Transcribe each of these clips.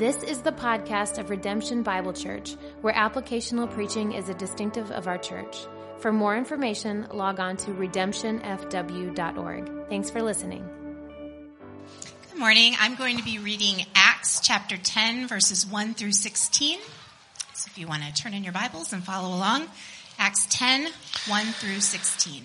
This is the podcast of Redemption Bible Church, where applicational preaching is a distinctive of our church. For more information, log on to redemptionfw.org. Thanks for listening. Good morning. I'm going to be reading Acts chapter 10, verses 1 through 16. So if you want to turn in your Bibles and follow along, Acts 10, 1 through 16.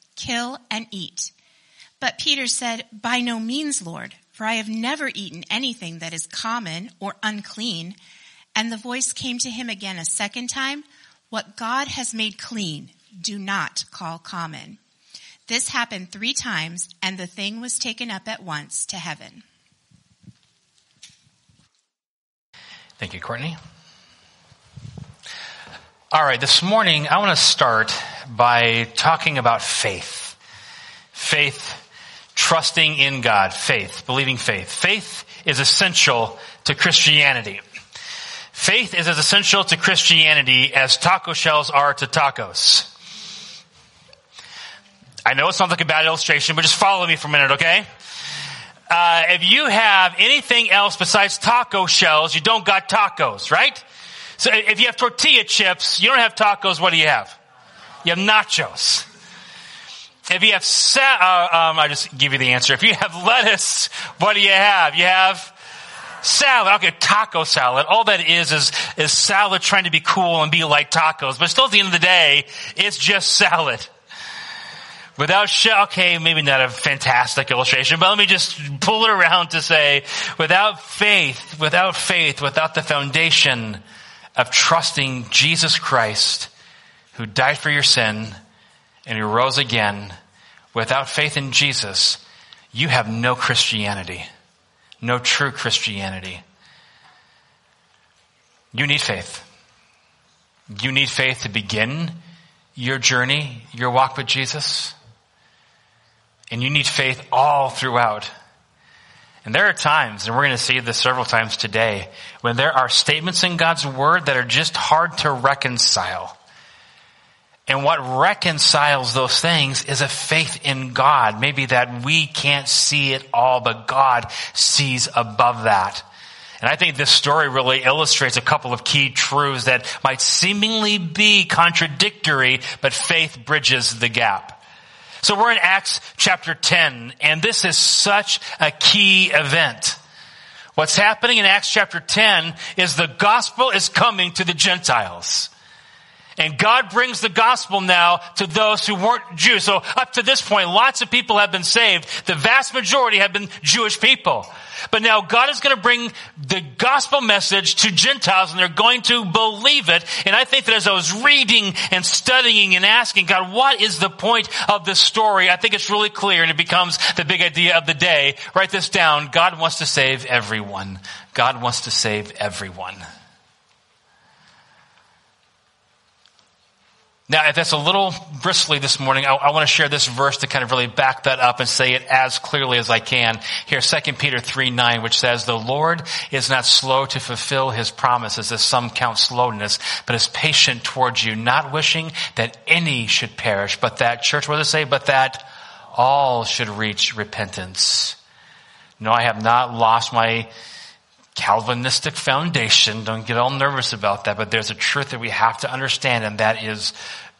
kill, and eat. But Peter said, By no means, Lord, for I have never eaten anything that is common or unclean. And the voice came to him again a second time, What God has made clean, do not call common. This happened three times, and the thing was taken up at once to heaven. Thank you, Courtney. All right, this morning I want to start by talking about faith. Faith, trusting in God, faith, believing faith. Faith is essential to Christianity. Faith is as essential to Christianity as taco shells are to tacos. I know it sounds like a bad illustration, but just follow me for a minute, okay? Uh, if you have anything else besides taco shells, you don't got tacos, right? So if you have tortilla chips, you don't have tacos, what do you have? You have nachos. If you have, sa- uh, um, I just give you the answer. If you have lettuce, what do you have? You have salad. Okay, taco salad. All that is is is salad trying to be cool and be like tacos, but still at the end of the day, it's just salad. Without okay, maybe not a fantastic illustration, but let me just pull it around to say, without faith, without faith, without the foundation of trusting Jesus Christ, who died for your sin and who rose again, without faith in Jesus, you have no Christianity, no true Christianity. You need faith. You need faith to begin your journey, your walk with Jesus. And you need faith all throughout. And there are times, and we're going to see this several times today, when there are statements in God's Word that are just hard to reconcile. And what reconciles those things is a faith in God. Maybe that we can't see it all, but God sees above that. And I think this story really illustrates a couple of key truths that might seemingly be contradictory, but faith bridges the gap. So we're in Acts chapter 10, and this is such a key event. What's happening in Acts chapter 10 is the gospel is coming to the Gentiles. And God brings the gospel now to those who weren't Jews. So up to this point, lots of people have been saved. The vast majority have been Jewish people. But now God is going to bring the gospel message to Gentiles and they're going to believe it. And I think that as I was reading and studying and asking God, what is the point of this story? I think it's really clear and it becomes the big idea of the day. Write this down. God wants to save everyone. God wants to save everyone. Now, if that's a little bristly this morning, I, I, want to share this verse to kind of really back that up and say it as clearly as I can. Here, 2 Peter 3, 9, which says, The Lord is not slow to fulfill his promises, as some count slowness, but is patient towards you, not wishing that any should perish, but that, church, what does it say? But that all should reach repentance. No, I have not lost my Calvinistic foundation. Don't get all nervous about that, but there's a truth that we have to understand, and that is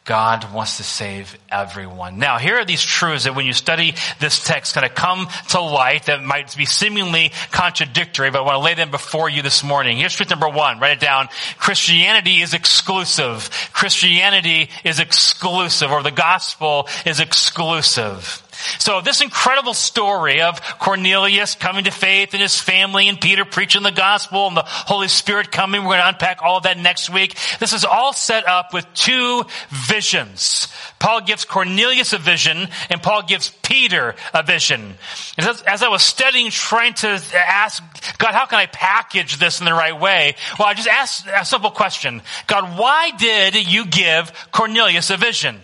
God wants to save everyone. Now, here are these truths that when you study this text kind of come to light that might be seemingly contradictory, but I want to lay them before you this morning. Here's truth number one. Write it down. Christianity is exclusive. Christianity is exclusive, or the gospel is exclusive. So this incredible story of Cornelius coming to faith and his family and Peter preaching the gospel and the Holy Spirit coming, we're going to unpack all of that next week. This is all set up with two visions. Paul gives Cornelius a vision and Paul gives Peter a vision. As, as I was studying, trying to ask God, how can I package this in the right way? Well, I just asked a simple question. God, why did you give Cornelius a vision?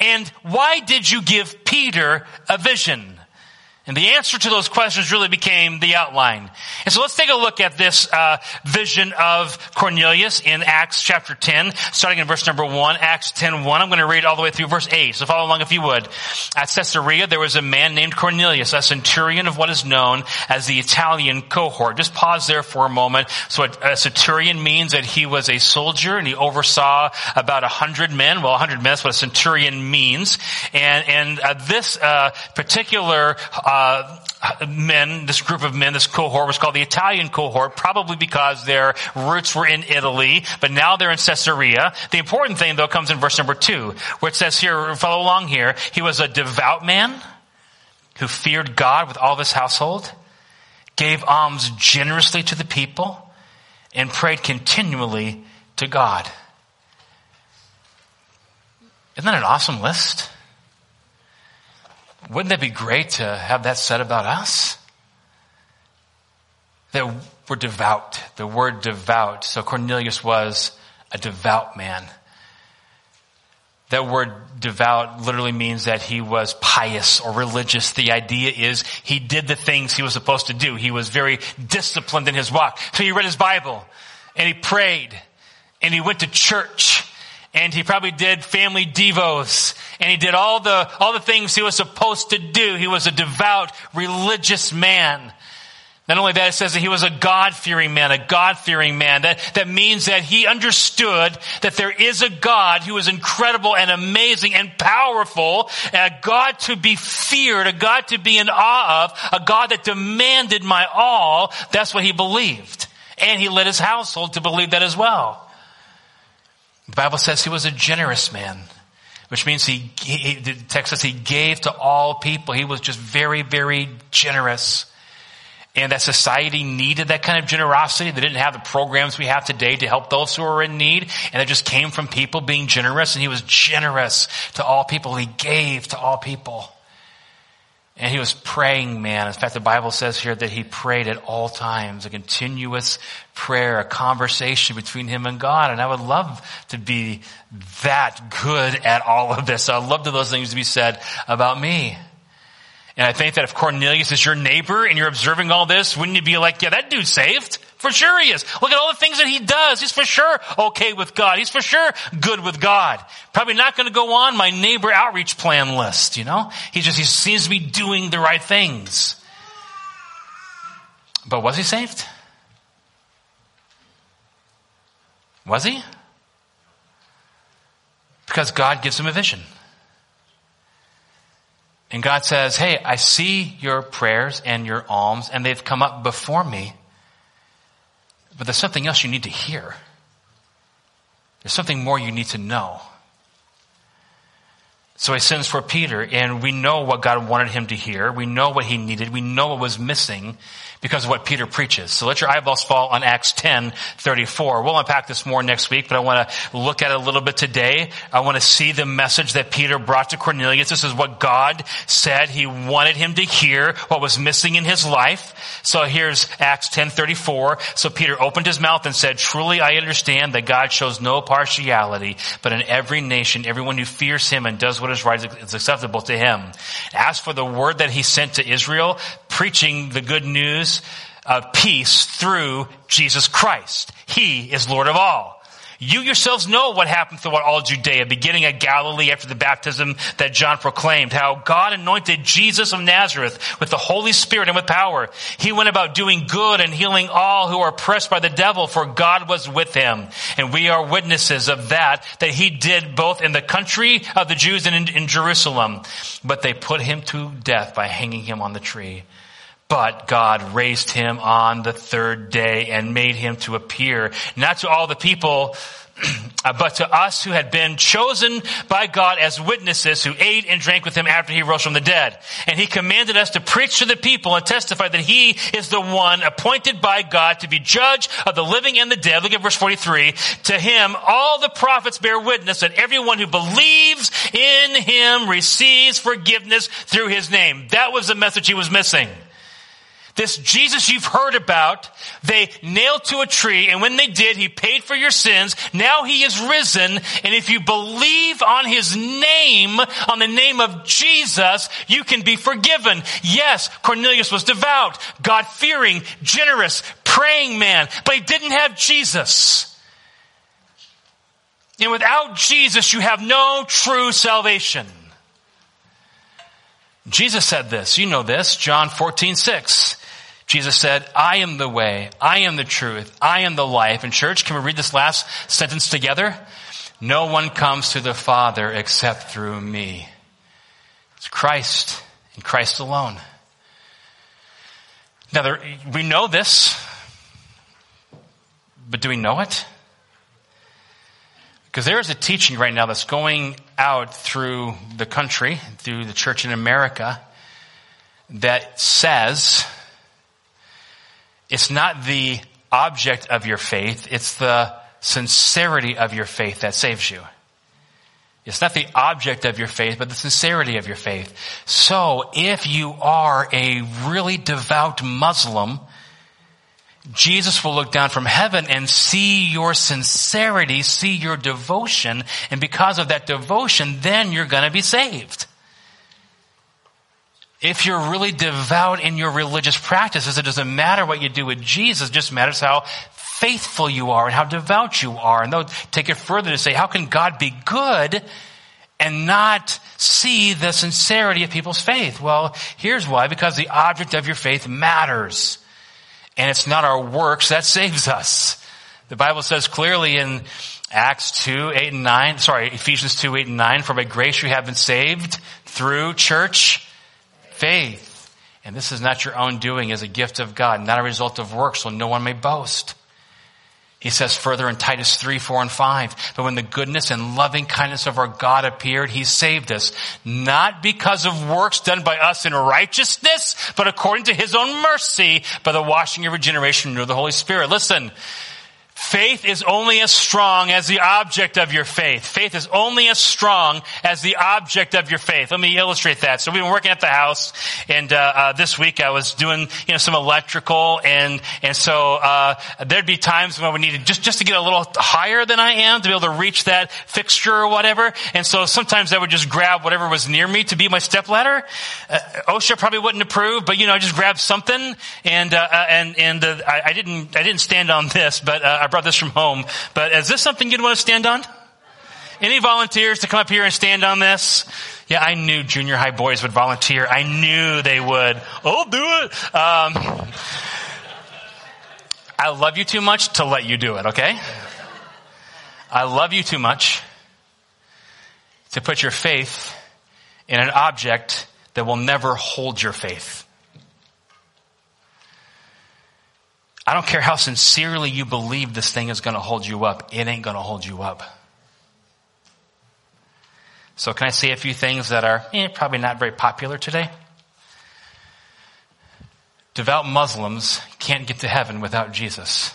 And why did you give Peter a vision? And the answer to those questions really became the outline. And so let's take a look at this uh, vision of Cornelius in Acts chapter 10, starting in verse number 1, Acts 10, 1. I'm going to read all the way through verse 8, so follow along if you would. At Caesarea, there was a man named Cornelius, a centurion of what is known as the Italian cohort. Just pause there for a moment. So a, centurion means that he was a soldier and he oversaw about a hundred men. Well, a hundred men, that's what a centurion means. And, and uh, this uh, particular uh, men, this group of men, this cohort was called the Italian cohort, probably because their roots were in Italy, but now they're in Caesarea. The important thing though comes in verse number two, where it says here, follow along here, he was a devout man who feared God with all his household, gave alms generously to the people, and prayed continually to God. Isn't that an awesome list? Wouldn't that be great to have that said about us? That we're devout. The word devout. So Cornelius was a devout man. That word devout literally means that he was pious or religious. The idea is he did the things he was supposed to do. He was very disciplined in his walk. So he read his Bible and he prayed and he went to church and he probably did family devos and he did all the all the things he was supposed to do he was a devout religious man not only that, it says that he was a God-fearing man, a God-fearing man. That, that means that he understood that there is a God who is incredible and amazing and powerful, a God to be feared, a God to be in awe of, a God that demanded my all. That's what he believed. And he led his household to believe that as well. The Bible says he was a generous man, which means he, he the text says he gave to all people. He was just very, very generous. And that society needed that kind of generosity. They didn't have the programs we have today to help those who are in need. And it just came from people being generous. And he was generous to all people. He gave to all people. And he was praying, man. In fact, the Bible says here that he prayed at all times, a continuous prayer, a conversation between him and God. And I would love to be that good at all of this. I'd love those things to be said about me. And I think that if Cornelius is your neighbor and you're observing all this, wouldn't you be like, yeah, that dude's saved? For sure he is. Look at all the things that he does. He's for sure okay with God. He's for sure good with God. Probably not going to go on my neighbor outreach plan list, you know? He just, he seems to be doing the right things. But was he saved? Was he? Because God gives him a vision. And God says, Hey, I see your prayers and your alms, and they've come up before me. But there's something else you need to hear. There's something more you need to know. So he sends for Peter, and we know what God wanted him to hear. We know what he needed. We know what was missing because of what Peter preaches. So let your eyeballs fall on Acts 10, 34. We'll unpack this more next week, but I want to look at it a little bit today. I want to see the message that Peter brought to Cornelius. This is what God said. He wanted him to hear what was missing in his life. So here's Acts 10, 34. So Peter opened his mouth and said, truly I understand that God shows no partiality, but in every nation, everyone who fears him and does what is right is acceptable to him. As for the word that he sent to Israel, preaching the good news peace through Jesus Christ. He is Lord of all. You yourselves know what happened throughout all Judea, beginning at Galilee after the baptism that John proclaimed, how God anointed Jesus of Nazareth with the Holy Spirit and with power. He went about doing good and healing all who are oppressed by the devil, for God was with him. And we are witnesses of that, that he did both in the country of the Jews and in, in Jerusalem. But they put him to death by hanging him on the tree. But God raised him on the third day and made him to appear, not to all the people, uh, but to us who had been chosen by God as witnesses who ate and drank with him after he rose from the dead. And he commanded us to preach to the people and testify that he is the one appointed by God to be judge of the living and the dead. Look at verse 43. To him, all the prophets bear witness that everyone who believes in him receives forgiveness through his name. That was the message he was missing. This Jesus you've heard about, they nailed to a tree, and when they did, he paid for your sins. Now he is risen, and if you believe on his name, on the name of Jesus, you can be forgiven. Yes, Cornelius was devout, God fearing, generous, praying man, but he didn't have Jesus. And without Jesus, you have no true salvation. Jesus said this. You know this. John 14, 6. Jesus said, I am the way, I am the truth, I am the life. And church, can we read this last sentence together? No one comes to the Father except through me. It's Christ and Christ alone. Now, there, we know this, but do we know it? Because there is a teaching right now that's going out through the country, through the church in America, that says it's not the object of your faith, it's the sincerity of your faith that saves you. It's not the object of your faith, but the sincerity of your faith. So if you are a really devout Muslim, Jesus will look down from heaven and see your sincerity, see your devotion, and because of that devotion, then you're gonna be saved. If you're really devout in your religious practices, it doesn't matter what you do with Jesus, it just matters how faithful you are and how devout you are. And they'll take it further to say, how can God be good and not see the sincerity of people's faith? Well, here's why. Because the object of your faith matters. And it's not our works that saves us. The Bible says clearly in Acts 2, 8 and 9, sorry, Ephesians 2, 8 and 9, for by grace you have been saved through church faith. And this is not your own doing as a gift of God, not a result of works, so no one may boast. He says further in Titus 3, 4, and 5, but when the goodness and loving kindness of our God appeared, He saved us, not because of works done by us in righteousness, but according to His own mercy, by the washing of regeneration through the Holy Spirit. Listen, Faith is only as strong as the object of your faith. Faith is only as strong as the object of your faith. Let me illustrate that. So we've been working at the house, and uh, uh, this week I was doing you know some electrical, and and so uh, there'd be times when we needed just just to get a little higher than I am to be able to reach that fixture or whatever. And so sometimes I would just grab whatever was near me to be my step ladder. Uh, OSHA probably wouldn't approve, but you know I just grabbed something, and uh, uh, and and I, I, didn't I didn't stand on this, but I brought this from home. But is this something you'd want to stand on? Any volunteers to come up here and stand on this? Yeah, I knew junior high boys would volunteer. I knew they would. Oh, do it. Um, I love you too much to let you do it, okay? I love you too much to put your faith in an object that will never hold your faith. I don't care how sincerely you believe this thing is going to hold you up. It ain't going to hold you up. So can I say a few things that are eh, probably not very popular today? Devout Muslims can't get to heaven without Jesus.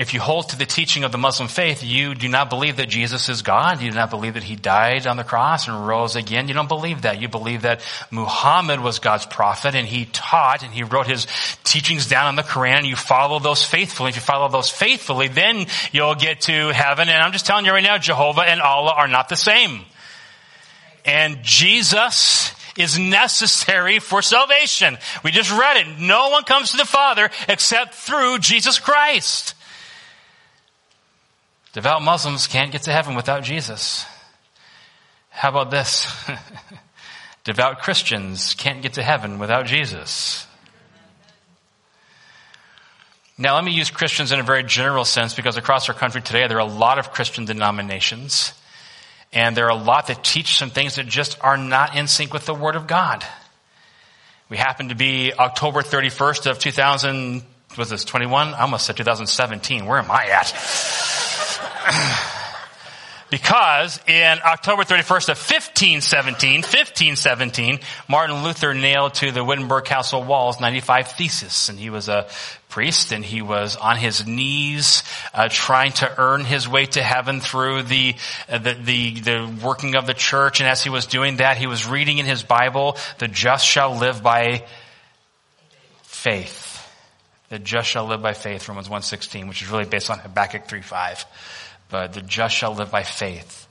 If you hold to the teaching of the Muslim faith, you do not believe that Jesus is God. You do not believe that he died on the cross and rose again. You don't believe that. You believe that Muhammad was God's prophet and he taught and he wrote his teachings down on the Quran. You follow those faithfully. If you follow those faithfully, then you'll get to heaven. And I'm just telling you right now, Jehovah and Allah are not the same. And Jesus is necessary for salvation. We just read it. No one comes to the Father except through Jesus Christ. Devout Muslims can't get to heaven without Jesus. How about this? Devout Christians can't get to heaven without Jesus. Now, let me use Christians in a very general sense because across our country today there are a lot of Christian denominations. And there are a lot that teach some things that just are not in sync with the Word of God. We happen to be October 31st of 2000, was this 21? I almost said 2017. Where am I at? because in October 31st of 1517, 1517, Martin Luther nailed to the Wittenberg Castle walls 95 theses, and he was a priest, and he was on his knees uh, trying to earn his way to heaven through the, uh, the, the the working of the church. And as he was doing that, he was reading in his Bible, "The just shall live by faith." The just shall live by faith, Romans 1.16, which is really based on Habakkuk 3.5 but the just shall live by faith.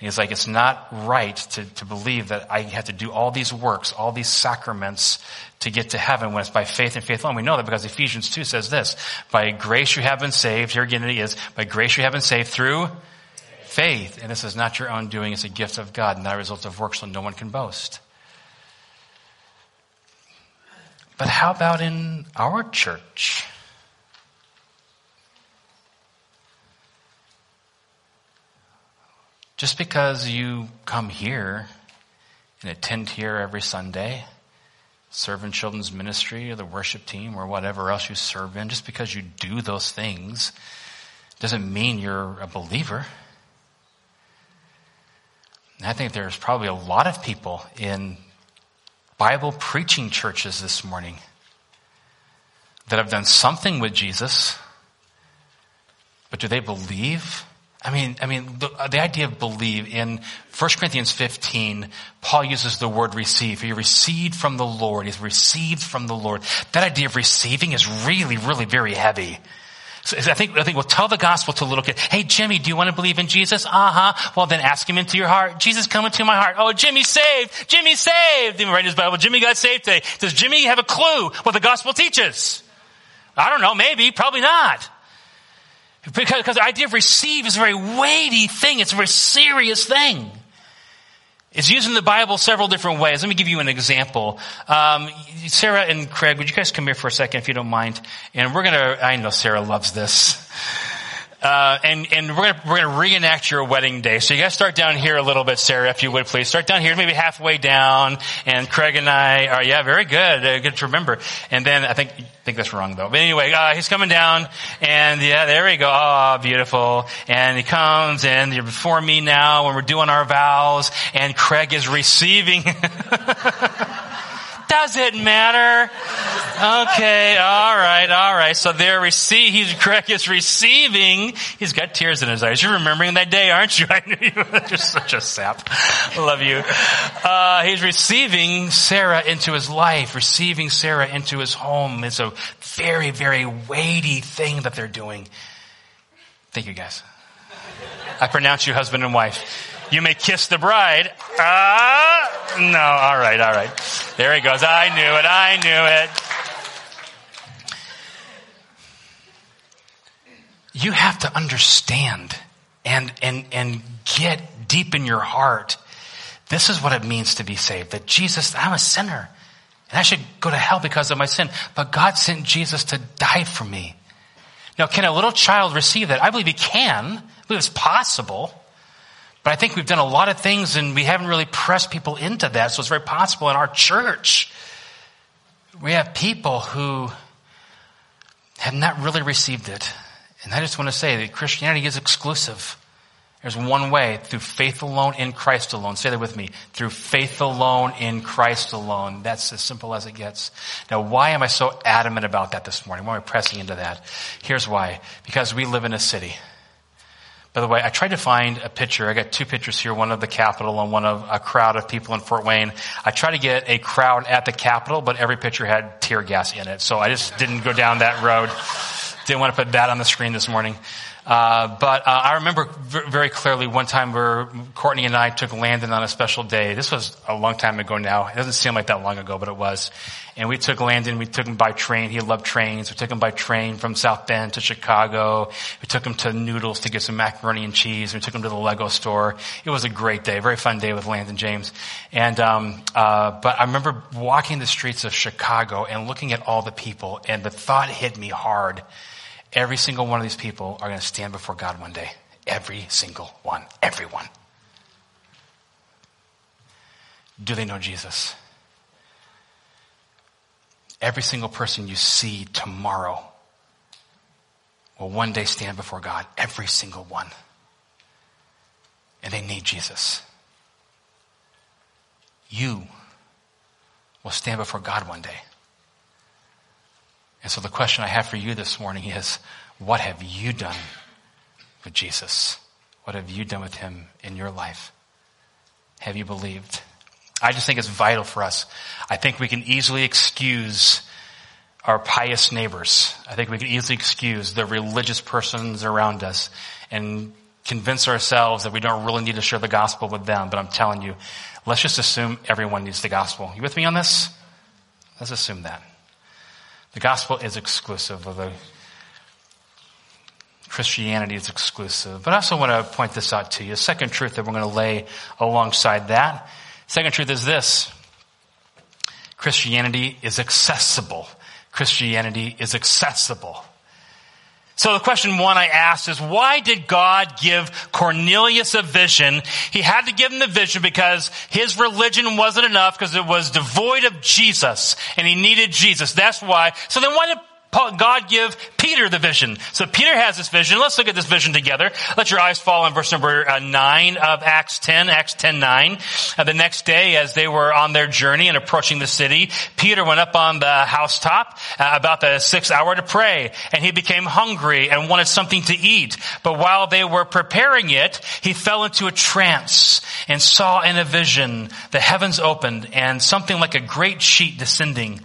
And he's like, it's not right to, to believe that I have to do all these works, all these sacraments to get to heaven when it's by faith and faith alone. We know that because Ephesians 2 says this, by grace you have been saved, here again it is, by grace you have been saved through faith. And this is not your own doing, it's a gift of God, not a result of works, so no one can boast. But how about in our church? Just because you come here and attend here every Sunday, serve in children's ministry or the worship team or whatever else you serve in, just because you do those things doesn't mean you're a believer. And I think there's probably a lot of people in Bible preaching churches this morning that have done something with Jesus, but do they believe I mean, I mean, the, the, idea of believe in 1 Corinthians 15, Paul uses the word receive. He received from the Lord. He's received from the Lord. That idea of receiving is really, really very heavy. So I think, I think we'll tell the gospel to little kid, hey Jimmy, do you want to believe in Jesus? Uh-huh. Well then ask him into your heart. Jesus come into my heart. Oh, Jimmy saved! Jimmy saved! Even write his Bible, Jimmy got saved today. Does Jimmy have a clue what the gospel teaches? I don't know, maybe, probably not. Because, because the idea of receive is a very weighty thing. It's a very serious thing. It's used in the Bible several different ways. Let me give you an example. Um, Sarah and Craig, would you guys come here for a second if you don't mind? And we're gonna, I know Sarah loves this. Uh, and and we're gonna, we're gonna reenact your wedding day. So you guys start down here a little bit, Sarah, if you would please. Start down here, maybe halfway down. And Craig and I are yeah, very good, uh, good to remember. And then I think I think that's wrong though. But anyway, uh, he's coming down, and yeah, there we go. Oh, beautiful. And he comes, and you're before me now when we're doing our vows, and Craig is receiving. Does it matter? Okay, all right, all right. So there, receive. He's Greg is receiving. He's got tears in his eyes. You're remembering that day, aren't you? I knew you. You're such a sap. I love you. Uh, he's receiving Sarah into his life, receiving Sarah into his home. It's a very, very weighty thing that they're doing. Thank you, guys. I pronounce you husband and wife. You may kiss the bride. Ah, no, all right, all right. There he goes. I knew it. I knew it. You have to understand and, and, and get deep in your heart. This is what it means to be saved. That Jesus, I'm a sinner and I should go to hell because of my sin. But God sent Jesus to die for me. Now, can a little child receive that? I believe he can. I believe it's possible. But I think we've done a lot of things and we haven't really pressed people into that. So it's very possible in our church. We have people who have not really received it. And I just want to say that Christianity is exclusive. There's one way, through faith alone in Christ alone. Say that with me. Through faith alone in Christ alone. That's as simple as it gets. Now, why am I so adamant about that this morning? Why am I pressing into that? Here's why. Because we live in a city. By the way, I tried to find a picture. I got two pictures here, one of the Capitol and one of a crowd of people in Fort Wayne. I tried to get a crowd at the Capitol, but every picture had tear gas in it. So I just didn't go down that road. Didn't want to put that on the screen this morning. Uh, but uh, I remember very clearly one time where Courtney and I took Landon on a special day. This was a long time ago now. It doesn't seem like that long ago, but it was. And we took Landon, we took him by train. He loved trains. We took him by train from South Bend to Chicago. We took him to Noodles to get some macaroni and cheese. We took him to the Lego store. It was a great day, very fun day with Landon James. And um, uh, but I remember walking the streets of Chicago and looking at all the people, and the thought hit me hard Every single one of these people are going to stand before God one day. Every single one. Everyone. Do they know Jesus? Every single person you see tomorrow will one day stand before God. Every single one. And they need Jesus. You will stand before God one day. And so the question I have for you this morning is, what have you done with Jesus? What have you done with him in your life? Have you believed? I just think it's vital for us. I think we can easily excuse our pious neighbors. I think we can easily excuse the religious persons around us and convince ourselves that we don't really need to share the gospel with them. But I'm telling you, let's just assume everyone needs the gospel. You with me on this? Let's assume that. The gospel is exclusive, although Christianity is exclusive. But I also want to point this out to you. second truth that we're going to lay alongside that. Second truth is this. Christianity is accessible. Christianity is accessible. So the question one I asked is, why did God give Cornelius a vision? He had to give him the vision because his religion wasn't enough because it was devoid of Jesus and he needed Jesus. That's why. So then why did God give Peter the vision. So Peter has this vision. Let's look at this vision together. Let your eyes fall on verse number uh, 9 of Acts 10, Acts 10, 9. Uh, the next day, as they were on their journey and approaching the city, Peter went up on the housetop uh, about the sixth hour to pray, and he became hungry and wanted something to eat. But while they were preparing it, he fell into a trance and saw in a vision the heavens opened and something like a great sheet descending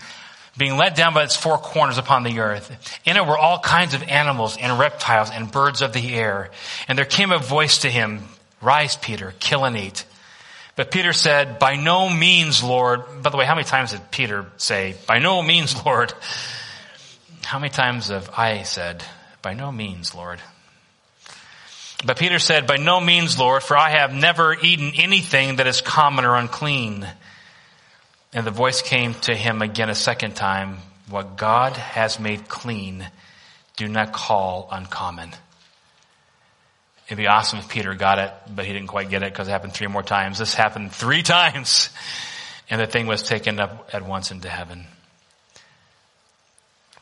being let down by its four corners upon the earth. In it were all kinds of animals and reptiles and birds of the air. And there came a voice to him, Rise, Peter, kill and eat. But Peter said, By no means, Lord. By the way, how many times did Peter say, By no means, Lord? How many times have I said, By no means, Lord? But Peter said, By no means, Lord, for I have never eaten anything that is common or unclean. And the voice came to him again a second time, what God has made clean, do not call uncommon. It'd be awesome if Peter got it, but he didn't quite get it because it happened three more times. This happened three times. And the thing was taken up at once into heaven.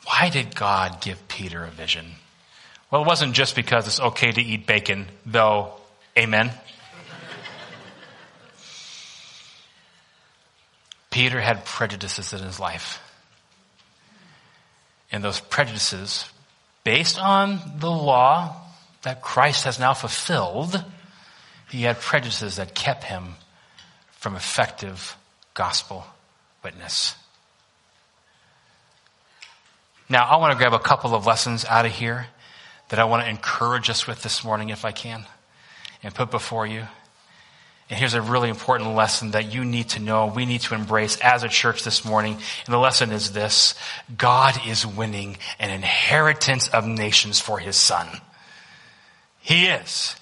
Why did God give Peter a vision? Well, it wasn't just because it's okay to eat bacon, though, amen. Peter had prejudices in his life. And those prejudices, based on the law that Christ has now fulfilled, he had prejudices that kept him from effective gospel witness. Now, I want to grab a couple of lessons out of here that I want to encourage us with this morning, if I can, and put before you. And here's a really important lesson that you need to know, we need to embrace as a church this morning. And the lesson is this. God is winning an inheritance of nations for his son. He is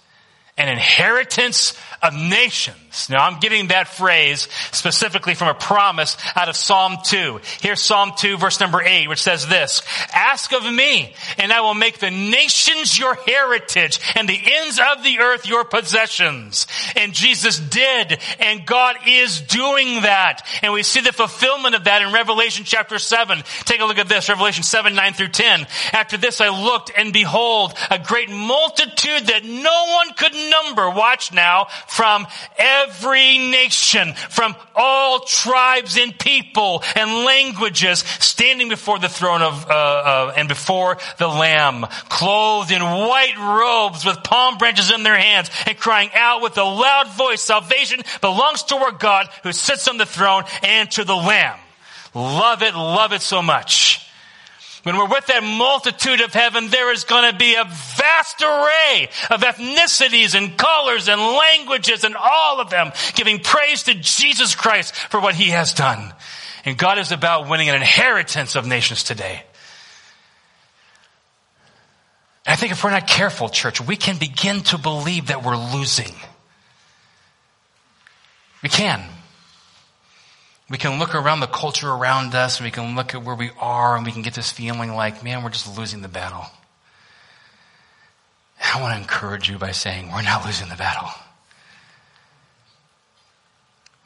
an inheritance of nations. Now I'm getting that phrase specifically from a promise out of Psalm 2. Here's Psalm 2 verse number 8 which says this, Ask of me and I will make the nations your heritage and the ends of the earth your possessions. And Jesus did and God is doing that. And we see the fulfillment of that in Revelation chapter 7. Take a look at this, Revelation 7, 9 through 10. After this I looked and behold a great multitude that no one could number, watch now, from every nation, from all tribes and people and languages, standing before the throne of, uh, uh, and before the Lamb, clothed in white robes with palm branches in their hands and crying out with a loud voice, salvation belongs to our God who sits on the throne and to the Lamb. Love it, love it so much. When we're with that multitude of heaven, there is going to be a vast array of ethnicities and colors and languages and all of them giving praise to Jesus Christ for what he has done. And God is about winning an inheritance of nations today. I think if we're not careful, church, we can begin to believe that we're losing. We can. We can look around the culture around us and we can look at where we are and we can get this feeling like, man, we're just losing the battle. I want to encourage you by saying, we're not losing the battle.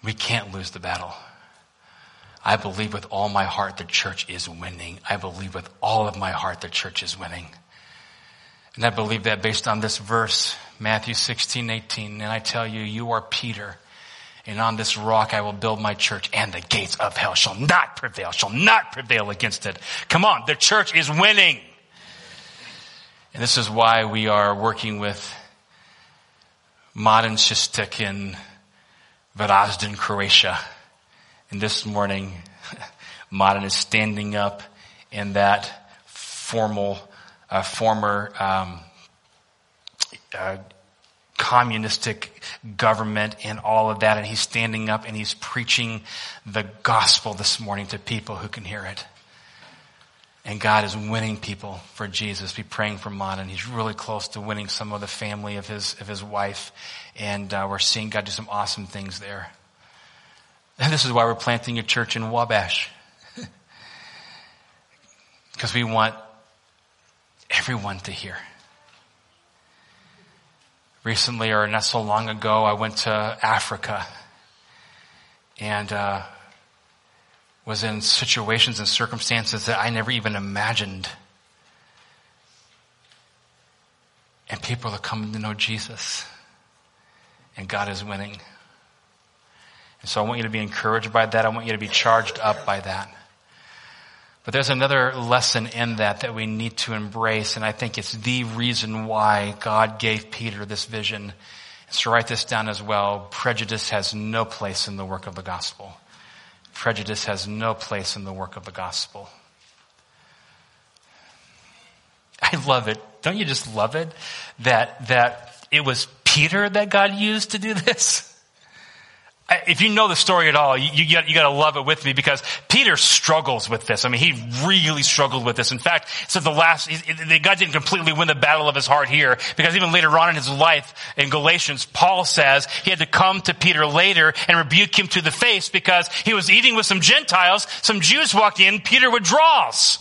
We can't lose the battle. I believe with all my heart the church is winning. I believe with all of my heart the church is winning. And I believe that based on this verse, Matthew 16, 18. And I tell you, you are Peter and on this rock I will build my church and the gates of hell shall not prevail, shall not prevail against it. Come on, the church is winning. And this is why we are working with Mladen Shistik in Varazdin, Croatia. And this morning, Mladen is standing up in that formal, uh, former um, uh, communistic government and all of that. And he's standing up and he's preaching the gospel this morning to people who can hear it. And God is winning people for Jesus. Be praying for Mladen. He's really close to winning some of the family of his, of his wife. And uh, we're seeing God do some awesome things there. And this is why we're planting a church in Wabash. because we want everyone to hear recently or not so long ago, I went to Africa and uh, was in situations and circumstances that I never even imagined. And people are coming to know Jesus. And God is winning. And so I want you to be encouraged by that. I want you to be charged up by that. But there's another lesson in that that we need to embrace, and I think it's the reason why God gave Peter this vision. So write this down as well. Prejudice has no place in the work of the gospel. Prejudice has no place in the work of the gospel. I love it. Don't you just love it that, that it was Peter that God used to do this? if you know the story at all, you, you, got, you got to love it with me because Peter struggles with this. I mean, he really struggled with this. In fact, so the last, God didn't completely win the battle of his heart here because even later on in his life in Galatians, Paul says he had to come to Peter later and rebuke him to the face because he was eating with some Gentiles. Some Jews walked in, Peter withdraws.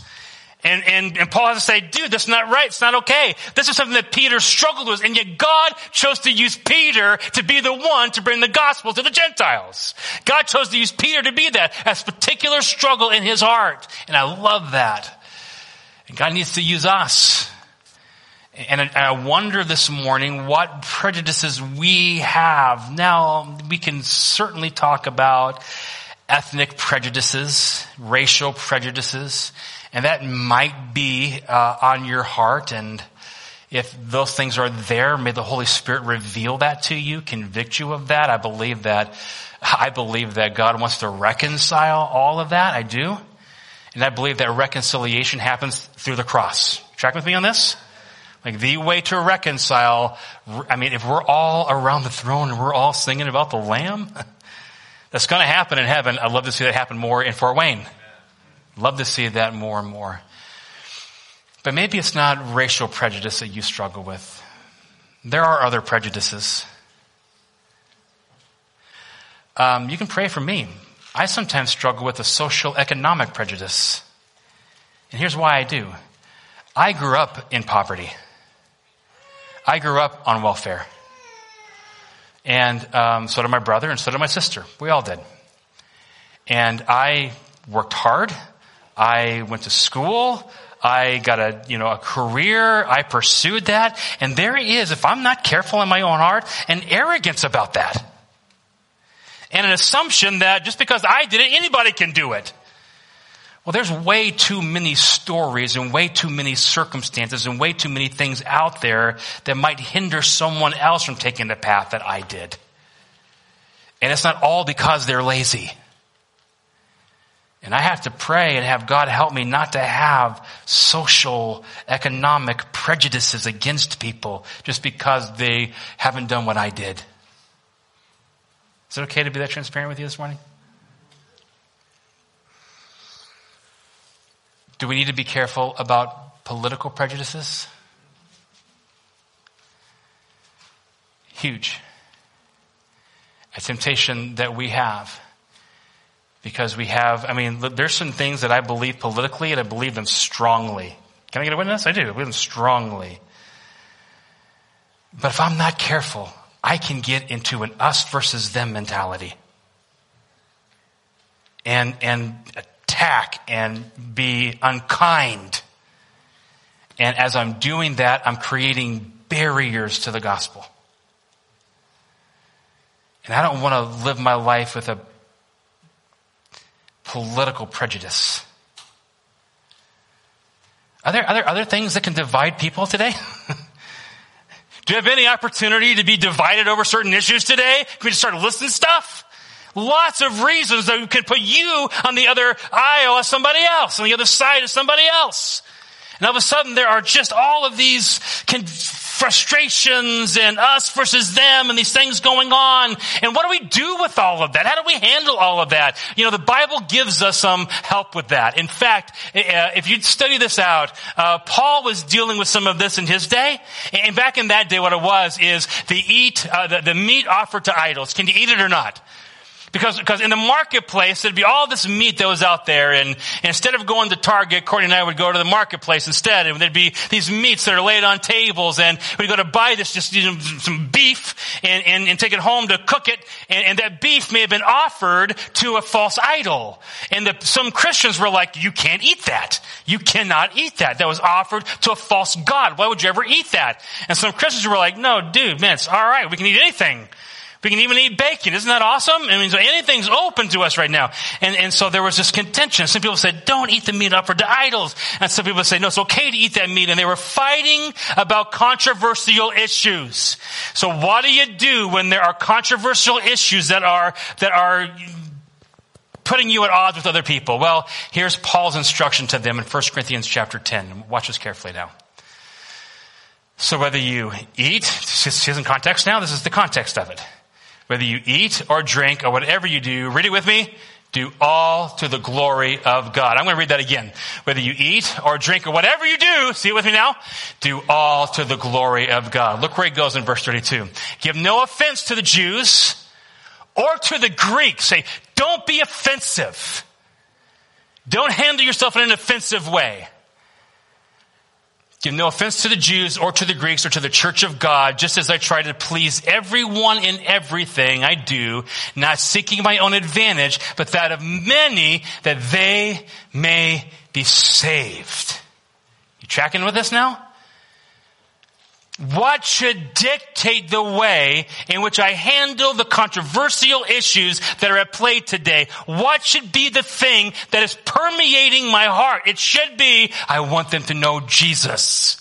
And, and, and Paul has to say, dude, that's not right. It's not okay. This is something that Peter struggled with. And yet God chose to use Peter to be the one to bring the gospel to the Gentiles. God chose to use Peter to be that as particular struggle in his heart. And I love that. And God needs to use us. And I wonder this morning what prejudices we have. Now, we can certainly talk about ethnic prejudices, racial prejudices. And that might be uh, on your heart. And if those things are there, may the Holy Spirit reveal that to you, convict you of that. I believe that, I believe that God wants to reconcile all of that. I do. And I believe that reconciliation happens through the cross. Track with me on this? Like the way to reconcile, I mean, if we're all around the throne and we're all singing about the Lamb, that's going to happen in heaven. I'd love to see that happen more in Fort Wayne. Love to see that more and more. But maybe it's not racial prejudice that you struggle with. There are other prejudices. Um, you can pray for me. I sometimes struggle with a social economic prejudice. And here's why I do. I grew up in poverty. I grew up on welfare. And um, so did my brother and so did my sister. We all did. And I worked hard. I went to school. I got a, you know, a career. I pursued that. And there is, if I'm not careful in my own heart, an arrogance about that. And an assumption that just because I did it, anybody can do it. Well, there's way too many stories and way too many circumstances and way too many things out there that might hinder someone else from taking the path that I did. And it's not all because they're lazy. And I have to pray and have God help me not to have social, economic prejudices against people just because they haven't done what I did. Is it okay to be that transparent with you this morning? Do we need to be careful about political prejudices? Huge. A temptation that we have because we have, I mean, there's some things that I believe politically and I believe them strongly. Can I get a witness? I do. I believe them strongly. But if I'm not careful, I can get into an us versus them mentality. And, and attack and be unkind. And as I'm doing that, I'm creating barriers to the gospel. And I don't want to live my life with a political prejudice. Are there, are there other things that can divide people today? Do you have any opportunity to be divided over certain issues today? Can we just start listing stuff? Lots of reasons that can put you on the other aisle as somebody else, on the other side as somebody else. And all of a sudden there are just all of these frustrations and us versus them and these things going on. And what do we do with all of that? How do we handle all of that? You know, the Bible gives us some help with that. In fact, uh, if you study this out, uh, Paul was dealing with some of this in his day. And back in that day, what it was is the eat, uh, the, the meat offered to idols. Can you eat it or not? Because, because in the marketplace, there'd be all this meat that was out there, and, and instead of going to Target, Courtney and I would go to the marketplace instead, and there'd be these meats that are laid on tables, and we'd go to buy this, just you know, some beef, and, and, and take it home to cook it, and, and that beef may have been offered to a false idol. And the, some Christians were like, you can't eat that. You cannot eat that. That was offered to a false God. Why would you ever eat that? And some Christians were like, no, dude, man, it's alright. We can eat anything. We can even eat bacon. Isn't that awesome? I mean, so anything's open to us right now. And, and so there was this contention. Some people said, don't eat the meat offered to idols. And some people say, no, it's okay to eat that meat. And they were fighting about controversial issues. So what do you do when there are controversial issues that are, that are putting you at odds with other people? Well, here's Paul's instruction to them in 1 Corinthians chapter 10. Watch this carefully now. So whether you eat, this is in context now, this is the context of it. Whether you eat or drink or whatever you do, read it with me. Do all to the glory of God. I'm going to read that again. Whether you eat or drink or whatever you do, see it with me now? Do all to the glory of God. Look where it goes in verse 32. Give no offense to the Jews or to the Greeks. Say, don't be offensive. Don't handle yourself in an offensive way. Give no offense to the Jews or to the Greeks or to the church of God, just as I try to please everyone in everything I do, not seeking my own advantage, but that of many that they may be saved. You tracking with us now? What should dictate the way in which I handle the controversial issues that are at play today? What should be the thing that is permeating my heart? It should be, I want them to know Jesus.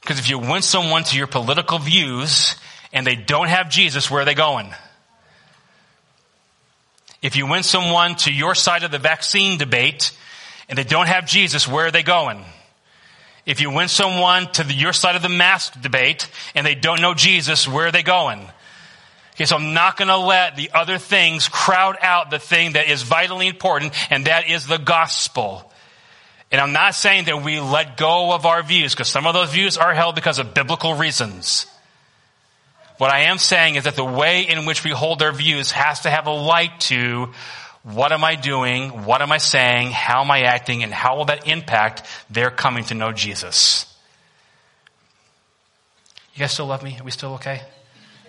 Because if you win someone to your political views and they don't have Jesus, where are they going? If you win someone to your side of the vaccine debate and they don't have Jesus, where are they going? If you win someone to the, your side of the mask debate and they don't know Jesus, where are they going? Okay, so I'm not going to let the other things crowd out the thing that is vitally important, and that is the gospel. And I'm not saying that we let go of our views, because some of those views are held because of biblical reasons. What I am saying is that the way in which we hold our views has to have a light to what am I doing? What am I saying? How am I acting? And how will that impact their coming to know Jesus? You guys still love me? Are we still okay?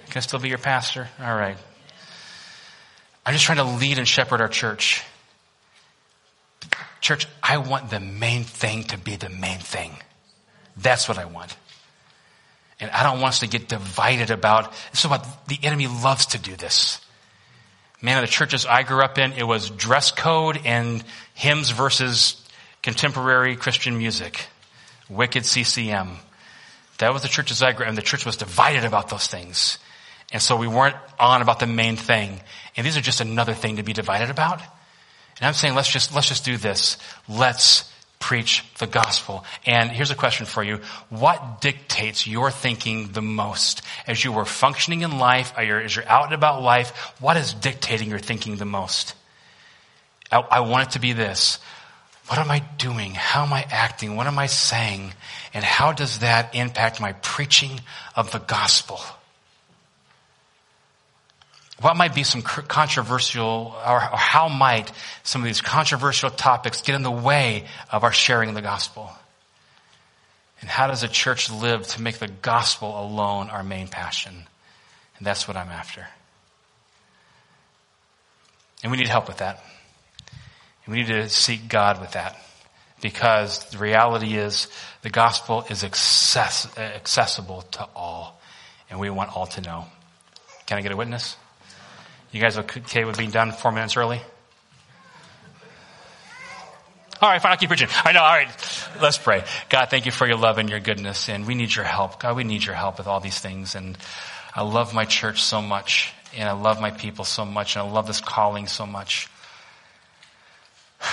Can I still be your pastor? All right. I'm just trying to lead and shepherd our church. Church, I want the main thing to be the main thing. That's what I want. And I don't want us to get divided about, this is what the enemy loves to do this. Man, of the churches I grew up in, it was dress code and hymns versus contemporary Christian music. Wicked CCM. That was the churches I grew up and the church was divided about those things. And so we weren't on about the main thing. And these are just another thing to be divided about. And I'm saying let's just, let's just do this. Let's preach the gospel. And here's a question for you. What dictates your thinking the most? As you were functioning in life, as you're out and about life, what is dictating your thinking the most? I, I want it to be this. What am I doing? How am I acting? What am I saying? And how does that impact my preaching of the gospel? What might be some controversial, or, how might some of these controversial topics get in the way of our sharing the gospel? And how does a church live to make the gospel alone our main passion? And that's what I'm after. And we need help with that. And we need to seek God with that. Because the reality is the gospel is access, accessible to all. And we want all to know. Can I get a witness? You guys okay with being done four minutes early? All right, fine, I'll keep preaching. I know, all right. Let's pray. God, thank you for your love and your goodness, and we need your help. God, we need your help with all these things, and I love my church so much, and I love my people so much, and I love this calling so much.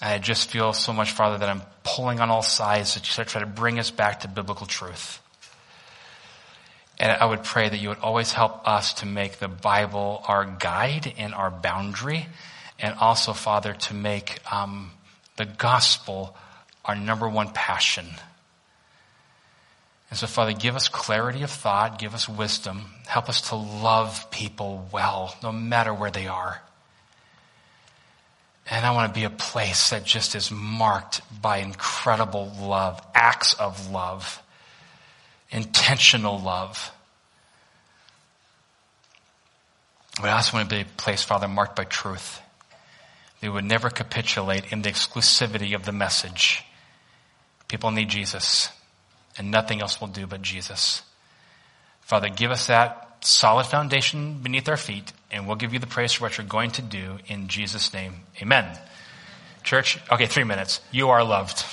I just feel so much, Father, that I'm pulling on all sides to try to bring us back to biblical truth. And I would pray that you would always help us to make the Bible our guide and our boundary. And also, Father, to make um, the gospel our number one passion. And so, Father, give us clarity of thought, give us wisdom, help us to love people well, no matter where they are. And I want to be a place that just is marked by incredible love, acts of love intentional love. We also want to be a place, Father, marked by truth. They would never capitulate in the exclusivity of the message. People need Jesus, and nothing else will do but Jesus. Father, give us that solid foundation beneath our feet, and we'll give you the praise for what you're going to do in Jesus' name. Amen. Church, okay, three minutes. You are loved.